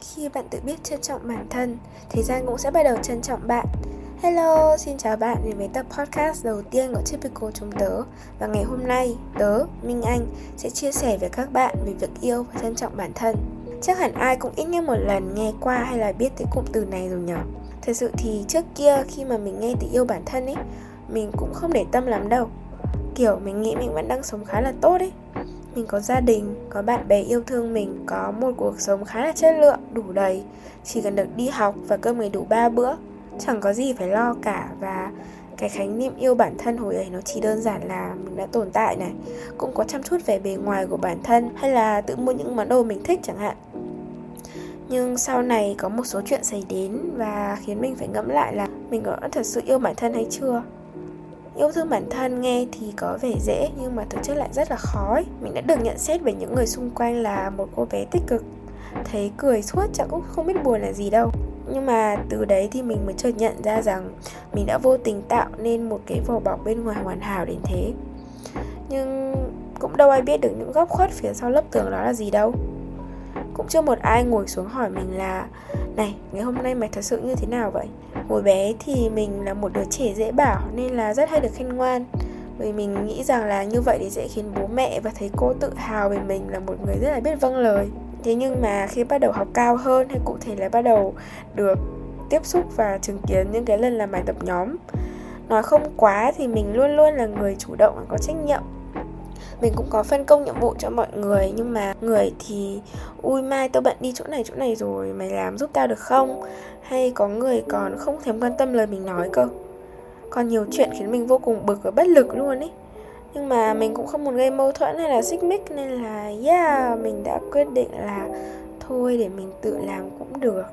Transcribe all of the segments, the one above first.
Khi bạn tự biết trân trọng bản thân, thế gian cũng sẽ bắt đầu trân trọng bạn. Hello, xin chào bạn đến với tập podcast đầu tiên của Typical chúng tớ. Và ngày hôm nay, tớ, Minh Anh sẽ chia sẻ với các bạn về việc yêu và trân trọng bản thân. Chắc hẳn ai cũng ít nhất một lần nghe qua hay là biết tới cụm từ này rồi nhỉ? Thật sự thì trước kia khi mà mình nghe từ yêu bản thân ấy Mình cũng không để tâm lắm đâu. Kiểu mình nghĩ mình vẫn đang sống khá là tốt ấy mình có gia đình, có bạn bè yêu thương mình, có một cuộc sống khá là chất lượng, đủ đầy. Chỉ cần được đi học và cơm ngày đủ ba bữa, chẳng có gì phải lo cả. Và cái khái niệm yêu bản thân hồi ấy nó chỉ đơn giản là mình đã tồn tại này, cũng có chăm chút về bề ngoài của bản thân hay là tự mua những món đồ mình thích chẳng hạn. Nhưng sau này có một số chuyện xảy đến và khiến mình phải ngẫm lại là mình có thật sự yêu bản thân hay chưa? Yêu thương bản thân nghe thì có vẻ dễ, nhưng mà thực chất lại rất là khó ấy. Mình đã được nhận xét về những người xung quanh là một cô bé tích cực. Thấy cười suốt chẳng cũng không biết buồn là gì đâu. Nhưng mà từ đấy thì mình mới chợt nhận ra rằng Mình đã vô tình tạo nên một cái vỏ bọc bên ngoài hoàn hảo đến thế. Nhưng cũng đâu ai biết được những góc khuất phía sau lớp tường đó là gì đâu. Cũng chưa một ai ngồi xuống hỏi mình là này, ngày hôm nay mày thật sự như thế nào vậy? Hồi bé thì mình là một đứa trẻ dễ bảo nên là rất hay được khen ngoan. Vì mình nghĩ rằng là như vậy thì sẽ khiến bố mẹ và thầy cô tự hào về mình là một người rất là biết vâng lời. Thế nhưng mà khi bắt đầu học cao hơn hay cụ thể là bắt đầu được tiếp xúc và chứng kiến những cái lần làm bài tập nhóm, nói không quá thì mình luôn luôn là người chủ động và có trách nhiệm mình cũng có phân công nhiệm vụ cho mọi người, nhưng mà người thì, ui, mai tao bận đi chỗ này chỗ này rồi, mày làm giúp tao được không? Hay có người còn không thèm quan tâm lời mình nói cơ. Còn nhiều chuyện khiến mình vô cùng bực và bất lực luôn ấy. Nhưng mà mình cũng không muốn gây mâu thuẫn hay là xích mích, nên là, yeah, mình đã quyết định là thôi để mình tự làm cũng được.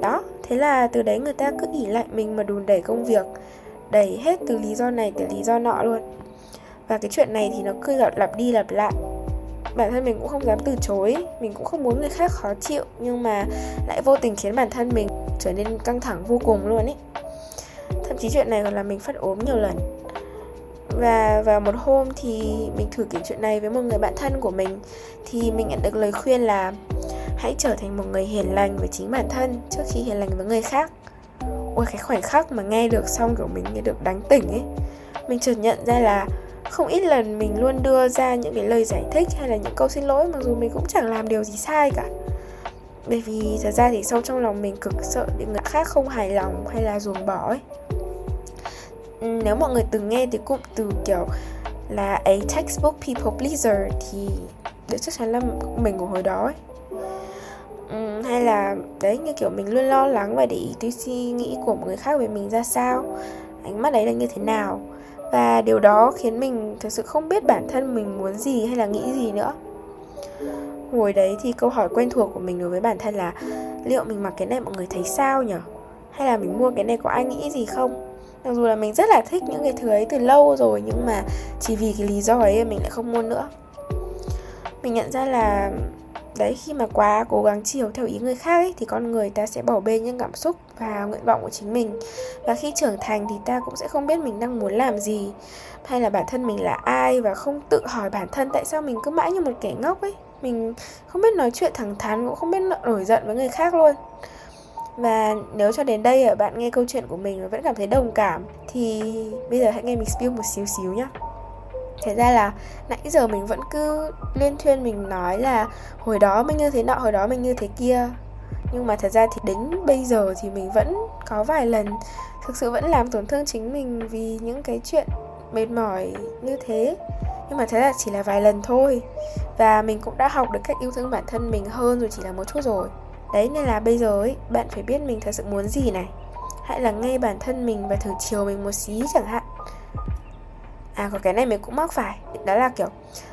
Đó, thế là từ đấy người ta cứ ỉ lại mình mà đùn đẩy công việc, đẩy hết từ lý do này tới lý do nọ luôn và cái chuyện này thì nó cứ gặp lặp đi lặp lại. Bản thân mình cũng không dám từ chối, mình cũng không muốn người khác khó chịu, nhưng mà lại vô tình khiến bản thân mình trở nên căng thẳng vô cùng luôn ấy. Thậm chí chuyện này còn làm mình phát ốm nhiều lần. Và vào một hôm thì mình thử kể chuyện này với một người bạn thân của mình, thì mình nhận được lời khuyên là hãy trở thành một người hiền lành với chính bản thân trước khi hiền lành với người khác. Ôi, cái khoảnh khắc mà nghe được xong kiểu mình nghe được đánh tỉnh ấy. Mình chợt nhận ra là không ít lần mình luôn đưa ra những cái lời giải thích hay là những câu xin lỗi mặc dù mình cũng chẳng làm điều gì sai cả. Bởi vì thật ra thì sâu trong lòng mình cực sợ những người khác không hài lòng hay là ruồng bỏ ấy. Nếu mọi người từng nghe thì cụm từ kiểu là a textbook people pleaser thì đấy chắc chắn là mình của hồi đó ấy. Ừ, hay là đấy như kiểu mình luôn lo lắng và để ý tới suy nghĩ của một người khác về mình ra sao ánh mắt đấy là như thế nào và điều đó khiến mình thực sự không biết bản thân mình muốn gì hay là nghĩ gì nữa. Hồi đấy thì câu hỏi quen thuộc của mình đối với bản thân là liệu mình mặc cái này mọi người thấy sao nhở? Hay là mình mua cái này có ai nghĩ gì không? Mặc dù là mình rất là thích những cái thứ ấy từ lâu rồi nhưng mà chỉ vì cái lý do ấy mình lại không mua nữa. Mình nhận ra là đấy khi mà quá cố gắng chiều theo ý người khác ấy, thì con người ta sẽ bỏ bê những cảm xúc và nguyện vọng của chính mình. Và khi trưởng thành thì ta cũng sẽ không biết mình đang muốn làm gì. Hay là bản thân mình là ai và không tự hỏi bản thân tại sao mình cứ mãi như một kẻ ngốc ấy. Mình không biết nói chuyện thẳng thắn cũng không biết nổi giận với người khác luôn. Và nếu cho đến đây ở bạn nghe câu chuyện của mình và vẫn cảm thấy đồng cảm thì bây giờ hãy nghe mình spill một xíu xíu nhé Thế ra là nãy giờ mình vẫn cứ liên thuyên mình nói là hồi đó mình như thế nọ, hồi đó mình như thế kia. Nhưng mà thật ra thì đến bây giờ thì mình vẫn có vài lần thực sự vẫn làm tổn thương chính mình vì những cái chuyện mệt mỏi như thế. Nhưng mà thế là chỉ là vài lần thôi. Và mình cũng đã học được cách yêu thương bản thân mình hơn rồi chỉ là một chút rồi. Đấy nên là bây giờ ấy bạn phải biết mình thật sự muốn gì này. Hãy là nghe bản thân mình và thử chiều mình một xí chẳng hạn. À có cái này mình cũng mắc phải. Đó là kiểu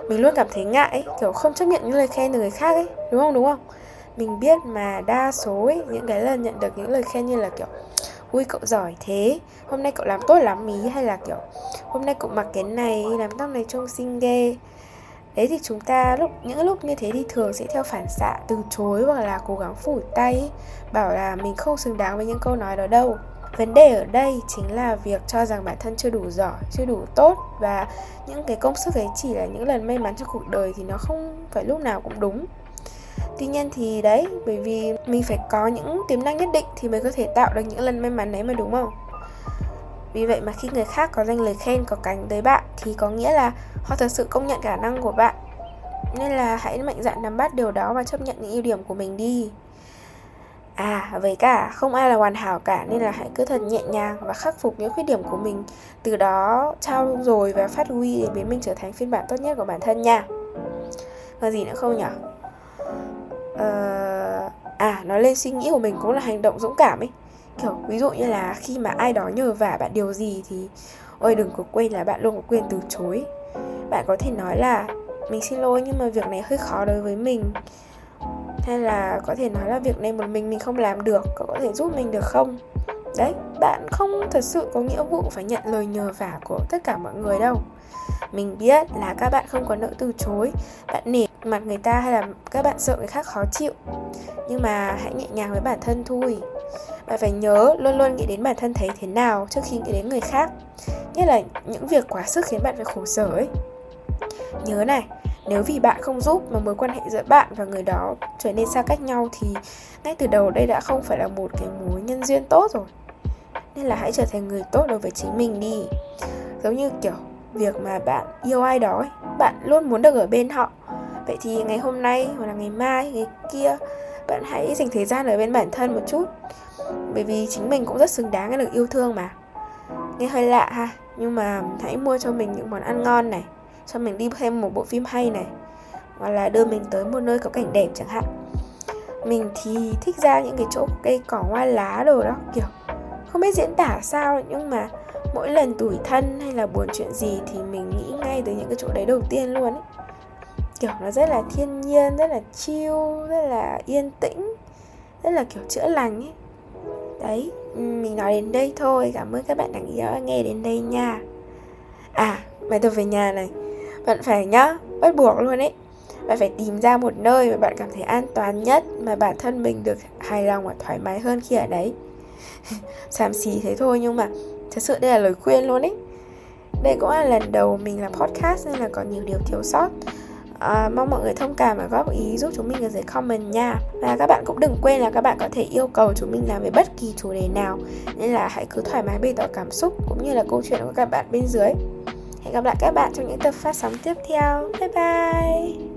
mình luôn cảm thấy ngại ấy, kiểu không chấp nhận những lời khen từ người khác ấy đúng không đúng không? Mình biết mà đa số ấy, những cái lần nhận được những lời khen như là kiểu ui cậu giỏi thế hôm nay cậu làm tốt lắm ý hay là kiểu hôm nay cậu mặc cái này làm tóc này trông xinh ghê đấy thì chúng ta lúc những lúc như thế thì thường sẽ theo phản xạ từ chối hoặc là cố gắng phủi tay bảo là mình không xứng đáng với những câu nói đó đâu vấn đề ở đây chính là việc cho rằng bản thân chưa đủ giỏi chưa đủ tốt và những cái công sức ấy chỉ là những lần may mắn trong cuộc đời thì nó không phải lúc nào cũng đúng tuy nhiên thì đấy bởi vì mình phải có những tiềm năng nhất định thì mới có thể tạo được những lần may mắn đấy mà đúng không? Vì vậy mà khi người khác có dành lời khen có cánh tới bạn thì có nghĩa là họ thật sự công nhận khả năng của bạn. Nên là hãy mạnh dạn nắm bắt điều đó và chấp nhận những ưu điểm của mình đi. À, với cả không ai là hoàn hảo cả nên là hãy cứ thật nhẹ nhàng và khắc phục những khuyết điểm của mình Từ đó trao dồi và phát huy để biến mình trở thành phiên bản tốt nhất của bản thân nha. Còn gì nữa không nhỉ? Uh, À, nói lên suy nghĩ của mình cũng là hành động dũng cảm ấy. Kiểu ví dụ như là khi mà ai đó nhờ vả bạn điều gì thì Ôi đừng có quên là bạn luôn có quyền từ chối. Bạn có thể nói là Mình xin lỗi nhưng mà việc này hơi khó đối với mình. Hay là có thể nói là việc này một mình mình không làm được cậu có thể giúp mình được không? Đấy bạn không thật sự có nghĩa vụ phải nhận lời nhờ vả của tất cả mọi người đâu. Mình biết là các bạn không có nỡ từ chối bạn nể mặt người ta hay là các bạn sợ người khác khó chịu. Nhưng mà hãy nhẹ nhàng với bản thân thôi. Bạn phải nhớ luôn luôn nghĩ đến bản thân thấy thế nào trước khi nghĩ đến người khác. Nhất là những việc quá sức khiến bạn phải khổ sở ấy. Nhớ này nếu vì bạn không giúp mà mối quan hệ giữa bạn và người đó trở nên xa cách nhau thì ngay từ đầu đây đã không phải là một cái mối nhân duyên tốt rồi. Nên là hãy trở thành người tốt đối với chính mình đi. Giống như kiểu việc mà bạn yêu ai đó ấy, bạn luôn muốn được ở bên họ vậy thì ngày hôm nay hoặc là ngày mai, ngày kia, bạn hãy dành thời gian ở bên bản thân một chút. Bởi vì chính mình cũng rất xứng đáng được yêu thương mà. Nghe hơi lạ ha, nhưng mà hãy mua cho mình những món ăn ngon này, cho mình đi thêm một bộ phim hay này, hoặc là đưa mình tới một nơi có cảnh đẹp chẳng hạn. Mình thì thích ra những cái chỗ cây cỏ hoa lá đồ đó, kiểu, không biết diễn tả sao nhưng mà mỗi lần tủi thân hay là buồn chuyện gì thì mình nghĩ ngay tới những cái chỗ đấy đầu tiên luôn ấy kiểu nó rất là thiên nhiên, rất là chill, rất là yên tĩnh, rất là kiểu chữa lành ấy. Đấy, mình nói đến đây thôi. Cảm ơn các bạn đã nghe đến đây nha. À bài tập về nhà này. Bạn phải nhá, bắt buộc luôn ấy. Bạn phải tìm ra một nơi mà bạn cảm thấy an toàn nhất mà bản thân mình được hài lòng và thoải mái hơn khi ở đấy. Xàm xì thế thôi nhưng mà thật sự đây là lời khuyên luôn ấy. Đây cũng là lần đầu mình làm podcast nên là còn nhiều điều thiếu sót à, mong mọi người thông cảm và góp ý giúp chúng mình ở dưới comment nha và các bạn cũng đừng quên là các bạn có thể yêu cầu chúng mình làm về bất kỳ chủ đề nào nên là hãy cứ thoải mái bày tỏ cảm xúc cũng như là câu chuyện của các bạn bên dưới Hẹn gặp lại các bạn trong những tập phát sóng tiếp theo. Bye bye!